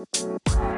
Bye.